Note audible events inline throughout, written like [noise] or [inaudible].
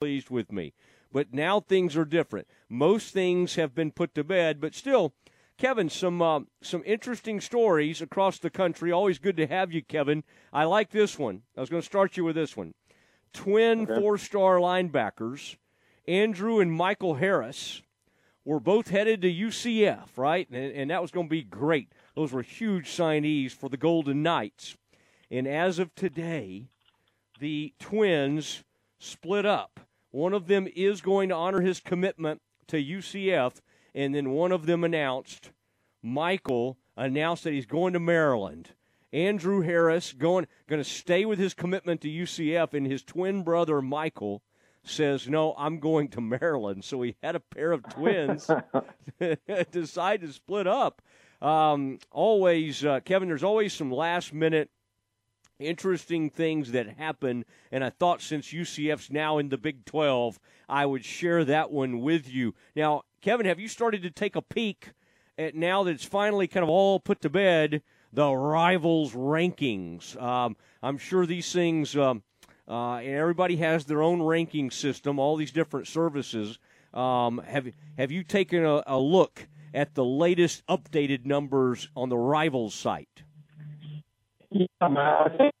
pleased with me. But now things are different. Most things have been put to bed, but still, Kevin, some uh, some interesting stories across the country. Always good to have you, Kevin. I like this one. I was going to start you with this one. Twin okay. four-star linebackers, Andrew and Michael Harris, were both headed to UCF, right? And, and that was going to be great. Those were huge signees for the Golden Knights. And as of today, the Twins split up. One of them is going to honor his commitment to UCF, and then one of them announced, Michael announced that he's going to Maryland. Andrew Harris going going to stay with his commitment to UCF, and his twin brother Michael says, "No, I'm going to Maryland." So he had a pair of twins [laughs] [laughs] decide to split up. Um, always, uh, Kevin. There's always some last minute interesting things that happen. And I thought since UCF's now in the Big 12, I would share that one with you. Now, Kevin, have you started to take a peek at now that it's finally kind of all put to bed, the rivals rankings? Um, I'm sure these things, um, uh, and everybody has their own ranking system, all these different services. Um, have, have you taken a, a look at the latest updated numbers on the rivals site? Yeah, I think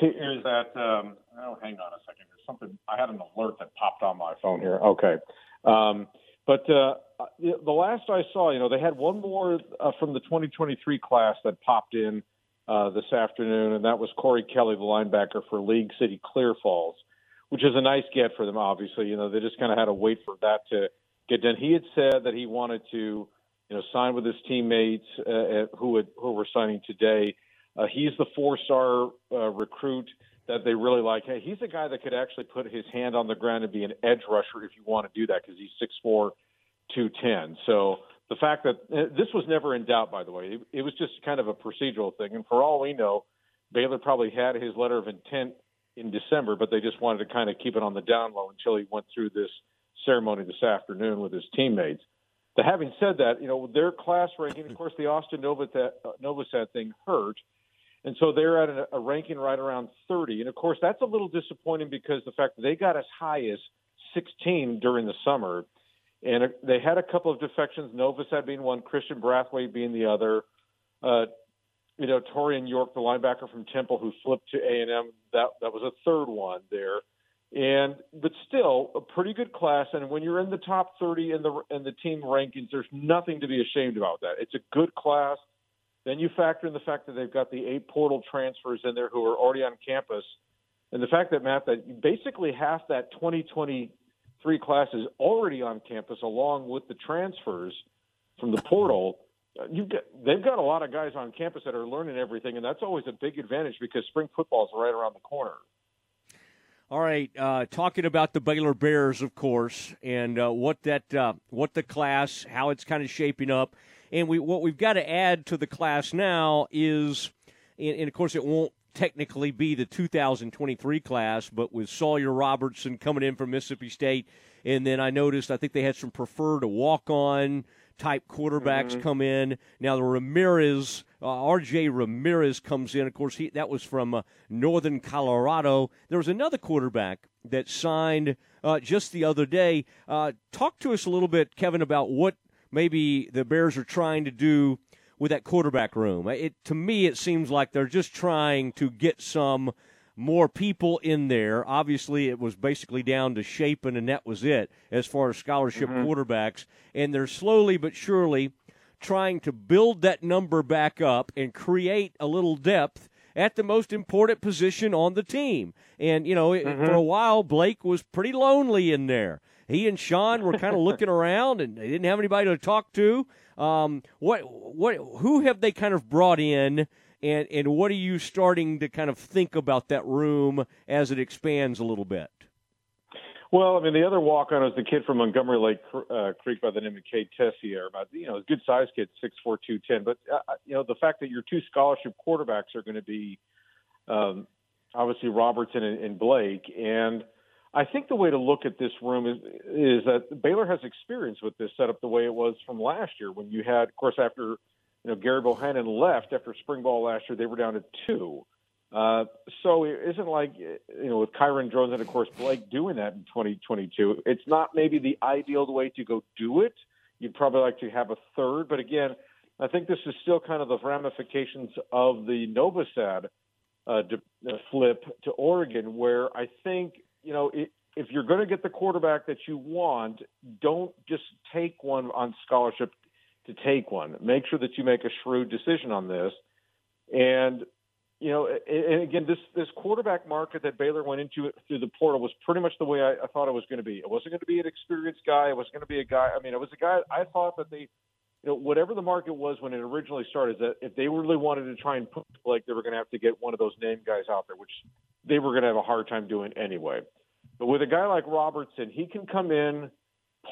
is that. Um, oh, hang on a second. There's something. I had an alert that popped on my phone here. Okay, um, but uh, the last I saw, you know, they had one more uh, from the 2023 class that popped in uh, this afternoon, and that was Corey Kelly, the linebacker for League City Clear Falls, which is a nice get for them. Obviously, you know, they just kind of had to wait for that to get done. He had said that he wanted to, you know, sign with his teammates uh, who had, who were signing today uh, he's the four-star uh, recruit that they really like. Hey, he's a guy that could actually put his hand on the ground and be an edge rusher if you want to do that because he's six four, two ten. So the fact that uh, this was never in doubt, by the way, it, it was just kind of a procedural thing. And for all we know, Baylor probably had his letter of intent in December, but they just wanted to kind of keep it on the down low until he went through this ceremony this afternoon with his teammates. But having said that, you know their class ranking. Of course, the Austin Novosad, uh, Novosad thing hurt and so they're at a, a ranking right around 30. And of course, that's a little disappointing because the fact that they got as high as 16 during the summer, and they had a couple of defections. Novosad being one, Christian Brathwaite being the other. Uh, you know, Taurean York, the linebacker from Temple, who flipped to A and M, that that was a third one there. And but still a pretty good class. And when you're in the top 30 in the in the team rankings, there's nothing to be ashamed about that. It's a good class. Then you factor in the fact that they've got the eight portal transfers in there who are already on campus, and the fact that Matt that basically half that 2023 class is already on campus along with the transfers from the portal. You've got, they've got a lot of guys on campus that are learning everything, and that's always a big advantage because spring football is right around the corner. All right, uh, talking about the Baylor Bears, of course, and uh, what that uh, what the class, how it's kind of shaping up. And we what we've got to add to the class now is, and, and of course, it won't technically be the 2023 class, but with Sawyer Robertson coming in from Mississippi State, and then I noticed I think they had some preferred walk on type quarterbacks mm-hmm. come in. Now the Ramirez, uh, R.J. Ramirez comes in. Of course, he that was from uh, Northern Colorado. There was another quarterback that signed uh, just the other day. Uh, talk to us a little bit, Kevin, about what maybe the Bears are trying to do with that quarterback room. It to me it seems like they're just trying to get some more people in there. Obviously, it was basically down to Shapen, and that was it as far as scholarship mm-hmm. quarterbacks. And they're slowly but surely trying to build that number back up and create a little depth at the most important position on the team. And, you know, mm-hmm. for a while, Blake was pretty lonely in there he and Shawn were kind of looking around and they didn't have anybody to talk to. Um, what what who have they kind of brought in? And, and what are you starting to kind of think about that room as it expands a little bit? Well, I mean, the other walk-on is the kid from Montgomery Lake uh, Creek by the name of Cade Tessier. About you know, a good size kid, six four two ten. But uh, uh, you know, the fact that your two scholarship quarterbacks are going to be um, obviously Robertson and, and Blake, and I think the way to look at this room is is that Baylor has experience with this setup the way it was from last year when you had, of course, after you know Gerry Bohanon left after spring ball last year, they were down to two, Uh, so it isn't like you know with Kyron Drones and of course Blake doing that in 2022. It's not maybe the ideal way to go do it. You'd probably like to have a third, but again, I think this is still kind of the ramifications of the Novosad uh, uh, flip to Oregon, where I think you know it, if you're going to get the quarterback that you want, don't just take one on scholarship to take one. Make sure that you make a shrewd decision on this. And you know, and again, this this quarterback market that Baylor went into through the portal was pretty much the way I, I thought it was going to be. It wasn't going to be an experienced guy. It wasn't going to be a guy. I mean, it was a guy. I thought that they, you know, whatever the market was when it originally started, that if they really wanted to try and put like they were going to have to get one of those name guys out there, which they were going to have a hard time doing anyway. But with a guy like Robertson, he can come in,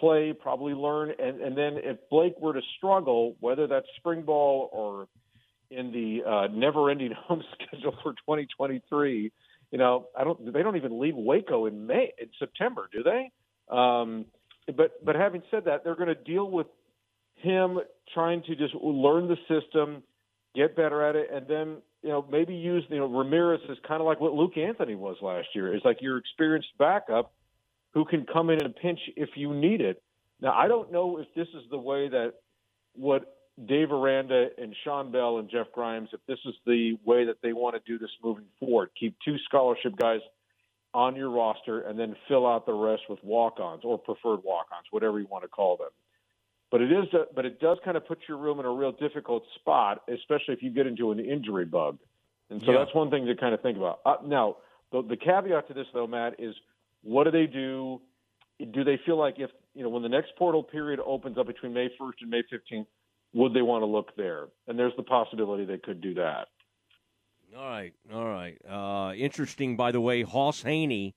play, probably learn, and and then if Blake were to struggle, whether that's spring ball or in the uh, never-ending [laughs] home schedule for 2023. You know, I don't. They don't even leave Waco in May, in September, do they? Um, but but having said that, they're going to deal with him trying to just learn the system, get better at it, and then you know maybe use you know Ramirez is kind of like what Luke Anthony was last year. It's like your experienced backup who can come in and pinch if you need it. Now I don't know if this is the way that what Dave Aranda and Shawn Bell and Jeff Grimes, if this is the way that they want to do this moving forward, keep two scholarship guys on your roster and then fill out the rest with walk-ons or preferred walk-ons, whatever you want to call them. But it is, a, but it does kind of put your room in a real difficult spot, especially if you get into an injury bug. And so yeah. that's one thing to kind of think about. Uh, now, the, the caveat to this, though, Matt, is what do they do? Do they feel like if you know when the next portal period opens up between May 1st and May 15th, would they want to look there? And there's the possibility they could do that. All right, all right. Uh, interesting, by the way, Hauss Hejny.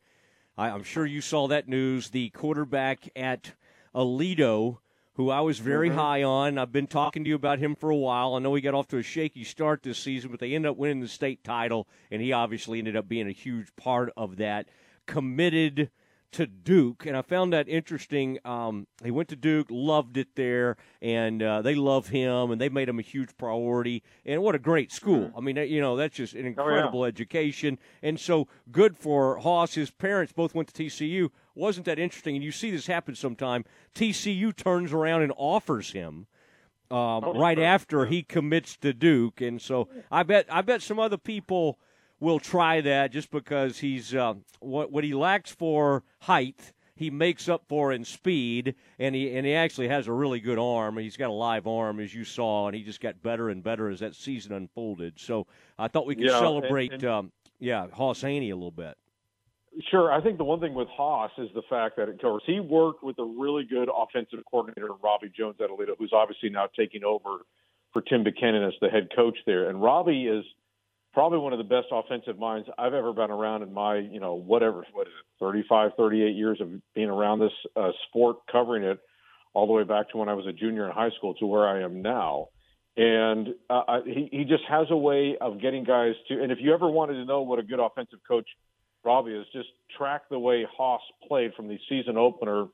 I, am sure you saw that news. The quarterback at Aledo, who I was very mm-hmm. high on. I've been talking to you about him for a while. I know he got off to a shaky start this season, but they ended up winning the state title, and he obviously ended up being a huge part of that. Committed to Duke, and I found that interesting. Um, he went to Duke, loved it there, and uh, they love him, and they made him a huge priority. And what a great school! Mm-hmm. I mean, you know, that's just an incredible oh, yeah. education, and so good for Hauss. His parents both went to TCU. Wasn't that interesting? And you see this happen sometime. TCU turns around and offers him. Um, oh, right sure. after he commits to Duke, and so I bet I bet some other people will try that just because he's uh, what what he lacks for height he makes up for in speed, and he and he actually has a really good arm. He's got a live arm, as you saw, and he just got better and better as that season unfolded. So I thought we could yeah, celebrate, and, and, um, yeah, Hauss Hejny a little bit. Sure, I think the one thing with Hauss is the fact that, of course, he worked with a really good offensive coordinator, Robbie Jones at Aledo, who's obviously now taking over for Tim Buchanan as the head coach there. And Robbie is probably one of the best offensive minds I've ever been around in my, you know, whatever, what is it, 35, 38 years of being around this uh, sport, covering it all the way back to when I was a junior in high school to where I am now. And uh, he, he just has a way of getting guys to, and if you ever wanted to know what a good offensive coach Robbie is, just track the way Hauss played from the season opener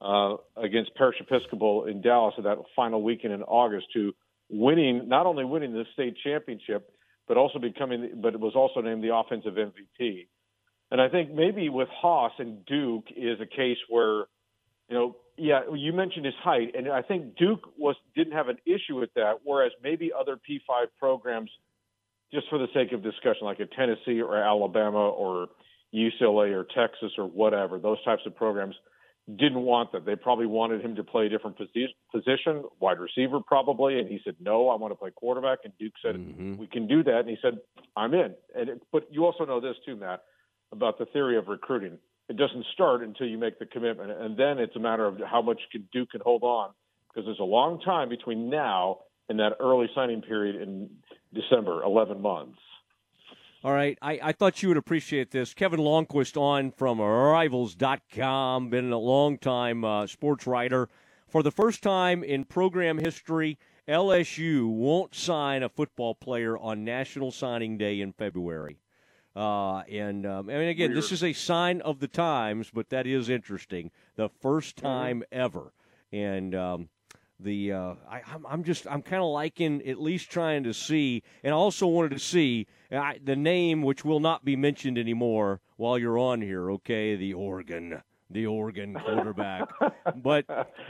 uh, against Parish Episcopal in Dallas at that final weekend in August to winning, not only winning the state championship, but also becoming, but it was also named the offensive MVP. And I think maybe with Hauss and Duke is a case where, you know, yeah, you mentioned his height, and I think Duke was didn't have an issue with that, whereas maybe other P5 programs, just for the sake of discussion, like a Tennessee or Alabama or UCLA or Texas or whatever, those types of programs didn't want that. They probably wanted him to play a different position, wide receiver probably, and he said no, I want to play quarterback. And Duke said mm-hmm. we can do that, and he said I'm in. And it, but you also know this too, Matt, about the theory of recruiting. It doesn't start until you make the commitment, and then it's a matter of how much can Duke can hold on because there's a long time between now and that early signing period in December, 11 months. All right. I, I thought you would appreciate this. Kevin Lonnquist on from Rivals.com, been a long time uh, sports writer. For the first time in program history, LSU won't sign a football player on National Signing Day in February. Uh, and um, I mean, again, Weird. this is a sign of the times, but that is interesting. The first mm-hmm. time mm-hmm. ever. And um, the uh, I, I'm, I'm just I'm kind of liking at least trying to see, and I also wanted to see I, the name which will not be mentioned anymore while you're on here. Okay, the Oregon, the Oregon quarterback. [laughs] but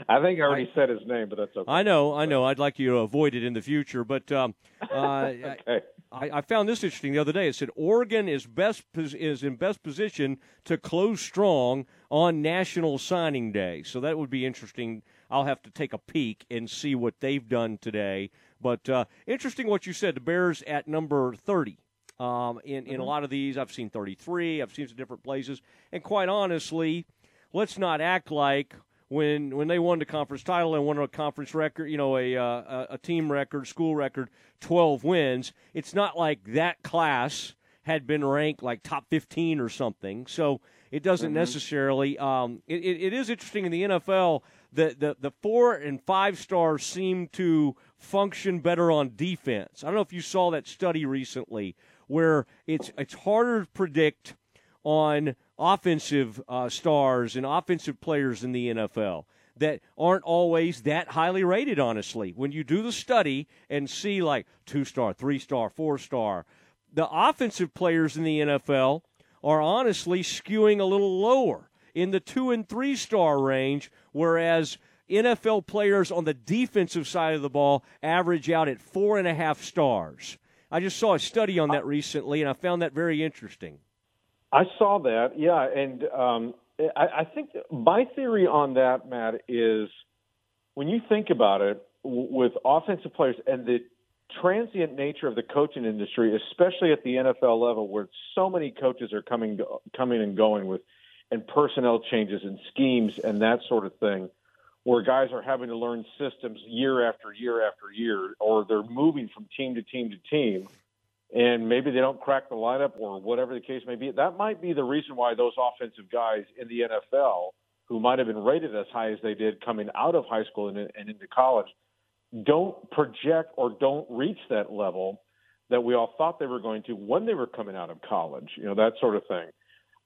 I think I already I, said his name, but that's okay. I know, I know. I'd like you to avoid it in the future, but um, [laughs] uh, okay. I, I, found this interesting the other day. It said Oregon is best is in best position to close strong on National Signing Day, so that would be interesting I'll have to take a peek and see what they've done today. But uh, interesting what you said. The Bears at number 30. Um, in, mm-hmm. in a mm-hmm. lot of these, I've seen 33. I've seen some different places. And quite honestly, let's not act like when when they won the conference title and won a conference record, you know, a uh, a team record, school record, 12 wins. It's not like that class had been ranked like top 15 or something. So it doesn't mm-hmm. necessarily. Um, it, it, it is interesting in the NFL the, the, the four and five stars seem to function better on defense. I don't know if you saw that study recently where it's it's harder to predict on offensive uh, stars and offensive players in the NFL that aren't always that highly rated, honestly. When you do the study and see like two star, three star, four star, the offensive players in the NFL are honestly skewing a little lower in the two and three star range, whereas NFL players on the defensive side of the ball average out at four and a half stars. I just saw a study on that recently, and I found that very interesting. I saw that, yeah, and um, I, I think my theory on that, Matt, is when you think about it, with offensive players and the transient nature of the coaching industry, especially at the NFL level, where so many coaches are coming coming and going with and personnel changes and schemes and that sort of thing, where guys are having to learn systems year after year after year, or they're moving from team to team to team, and maybe they don't crack the lineup or whatever the case may be. That might be the reason why those offensive guys in the NFL, who might have been rated as high as they did coming out of high school and, and into college, don't project or don't reach that level that we all thought they were going to when they were coming out of college. You know that sort of thing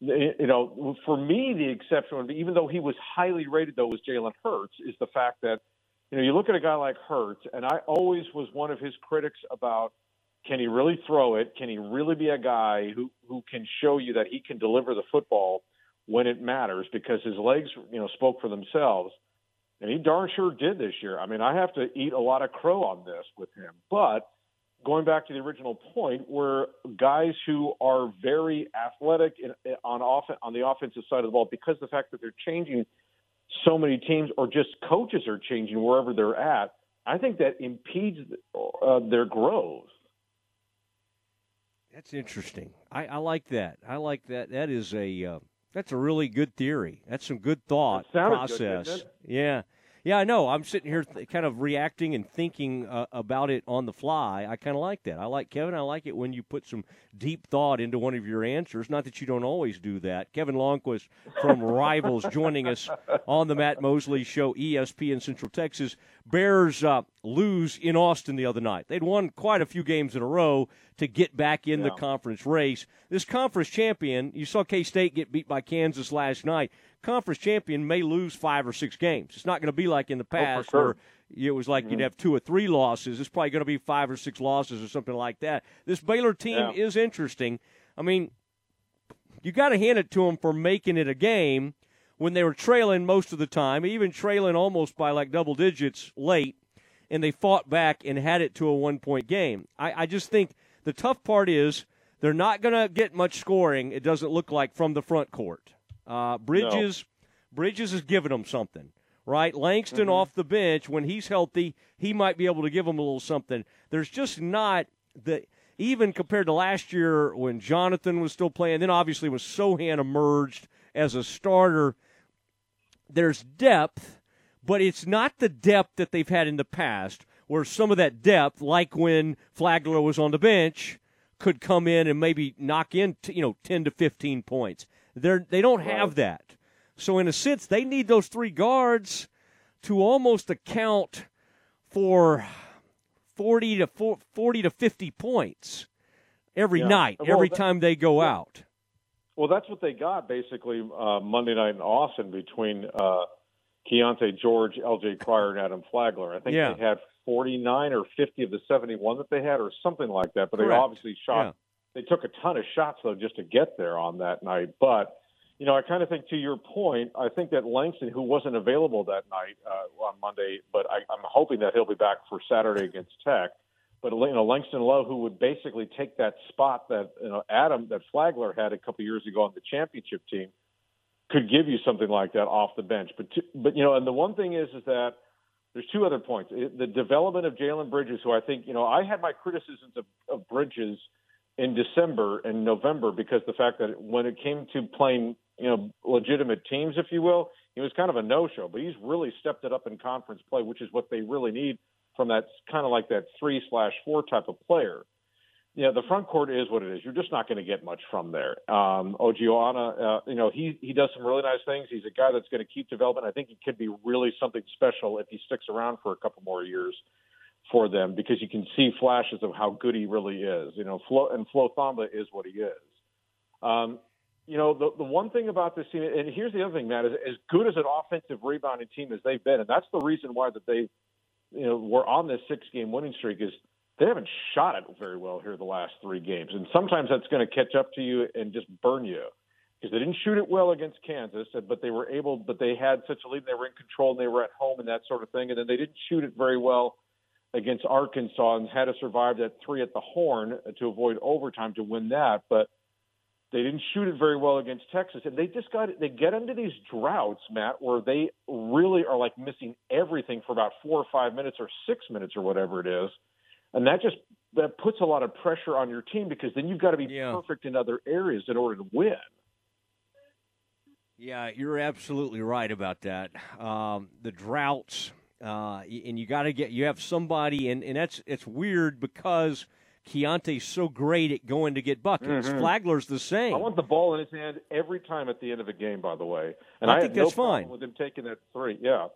you know, for me, the exception even though he was highly rated, though, was Jalen Hurts, is the fact that, you know, you look at a guy like Hurts, and I always was one of his critics about can he really throw it? Can he really be a guy who, who can show you that he can deliver the football when it matters? Because his legs, you know, spoke for themselves. And he darn sure did this year. I mean, I have to eat a lot of crow on this with him. But – going back to the original point, where guys who are very athletic in, on off, on the offensive side of the ball, because the fact that they're changing so many teams, or just coaches are changing wherever they're at, I think that impedes uh, their growth. That's interesting. I, I, like that. I like that. That is a uh, that's a really good theory. That's some good thought process. Good, yeah. Yeah, I know. I'm sitting here th- kind of reacting and thinking uh, about it on the fly. I kind of like that. I like Kevin. I like it when you put some deep thought into one of your answers. Not that you don't always do that. Kevin Lonnquist from [laughs] Rivals joining us on the Matt Mosley Show, ESPN Central Texas. Bears uh, lose in Austin the other night. They'd won quite a few games in a row to get back in yeah. the conference race. This conference champion, you saw K State get beat by Kansas last night conference champion may lose five or six games. It's not going to be like in the oh, past oh, sure. where it was like mm-hmm. you'd have two or three losses. It's probably going to be five or six losses or something like that. This Baylor team yeah. is interesting. I mean, you got to hand it to them for making it a game when they were trailing most of the time, even trailing almost by like double digits late, and they fought back and had it to a one point game. I, I just think the tough part is they're not going to get much scoring, it doesn't look like, from the front court. Uh, Bridges, no. Bridges is giving them something, right? Langston mm-hmm. off the bench when he's healthy, he might be able to give them a little something. There's just not the even compared to last year when Jonathan was still playing. Then obviously when Sohan emerged as a starter, there's depth, but it's not the depth that they've had in the past. Where some of that depth, like when Flagler was on the bench, could come in and maybe knock in, you know, ten to fifteen points. They're they don't have that. So in a sense, they need those three guards to almost account for 40 to 40 to 50 points every yeah. night, well, every that, time they go out. Well, that's what they got basically uh, Monday night in Austin between uh, Keyonte George, L.J. Cryer, and Adam Flagler. I think Yeah. they had 49 or 50 of the 71 that they had, or something like that. But they obviously shot. They took a ton of shots though just to get there on that night. But you know, I kind of think to your point, I think that Langston, who wasn't available that night uh, on Monday, but I, I'm hoping that he'll be back for Saturday against Tech. But you know, Langston Love, who would basically take that spot that you know Adam that Flagler had a couple years ago on the championship team, could give you something like that off the bench. But to, but you know, and the one thing is is that there's two other points. The development of Jalen Bridges, who I think you know, I had my criticisms of, of Bridges in December and November because the fact that when it came to playing you know legitimate teams, if you will, he was kind of a no-show. But he's really stepped it up in conference play, which is what they really need from that kind of like that three slash four type of player. Yeah, the front court is what it is. You're just not going to get much from there. Um, Ojianwuna, uh, you know, he he does some really nice things. He's a guy that's going to keep developing. I think he could be really something special if he sticks around for a couple more years for them because you can see flashes of how good he really is. You know, Flo and Flo Thamba is what he is. Um, you know, the the one thing about this team, and here's the other thing, Matt, is as good as an offensive rebounding team as they've been, and that's the reason why that they, you know, were on this six game winning streak is they haven't shot it very well here the last three games, and sometimes that's going to catch up to you and just burn you because they didn't shoot it well against Kansas, but they were able, but they had such a lead, and they were in control, and they were at home and that sort of thing, and then they didn't shoot it very well against Arkansas and had to survive that three at the horn to avoid overtime to win that, but they didn't shoot it very well against Texas, and they just got they get into these droughts, Matt, where they really are like missing everything for about four or five minutes or six minutes or whatever it is, and that just that puts a lot of pressure on your team because then you've got to be Yeah. perfect in other areas in order to win. Yeah, you're absolutely right about that. Um, the droughts, uh, and you got to get you have somebody, and, and that's it's weird because Keyonte's so great at going to get buckets. Mhm. Flagler's the same. I want the ball in his hand every time at the end of a game. By the way, and I I, think have no that's fine. with him taking that three. Yeah.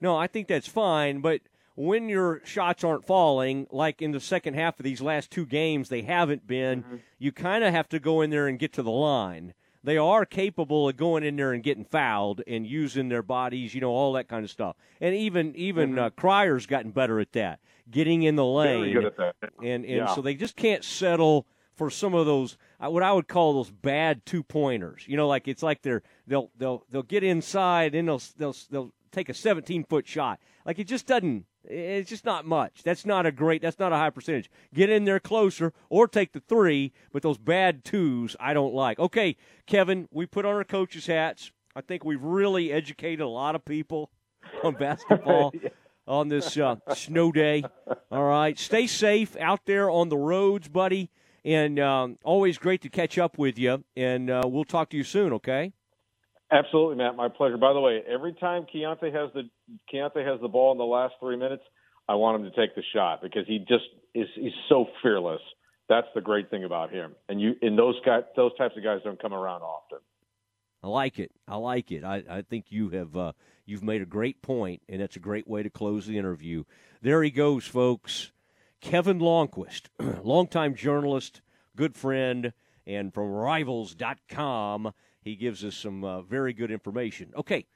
No, I think that's fine, but when your shots aren't falling, like in the second half of these last two games, they haven't been, Mm-hmm. you kind of have to go in there and get to the line. They are capable of going in there and getting fouled and using their bodies, you know, all that kind of stuff. And even even uh, Cryer's gotten better at that, getting in the lane. Mm-hmm. Very good at that. and and Yeah. so they just can't settle for some of those uh, what I would call those bad two pointers. You know, like it's like they're they'll they'll they'll get inside and they'll they'll they'll take a 17 foot shot. Like it just doesn't. It's just not much. That's not a great. That's not a high percentage. Get in there closer or take the three. But those bad twos, I don't like. Okay, Kevin, we put on our coaches' hats. I think we've really educated a lot of people [laughs] on basketball [laughs] on this uh, snow day. All right, stay safe out there on the roads, buddy. And um, always great to catch up with you. And uh, we'll talk to you soon. Okay. Absolutely, Matt. My pleasure. By the way, every time Keyonte has the Keyonte has the ball in the last three minutes, I want him to take the shot because he just is he's so fearless. That's the great thing about him. And you and those guys those types of guys don't come around often. I like it. I like it. I, I think you have uh, you've made a great point, and that's a great way to close the interview. There he goes, folks. Kevin Lonnquist, [clears throat] longtime journalist, good friend, and from Rivals.com, he gives us some uh, very good information. Okay,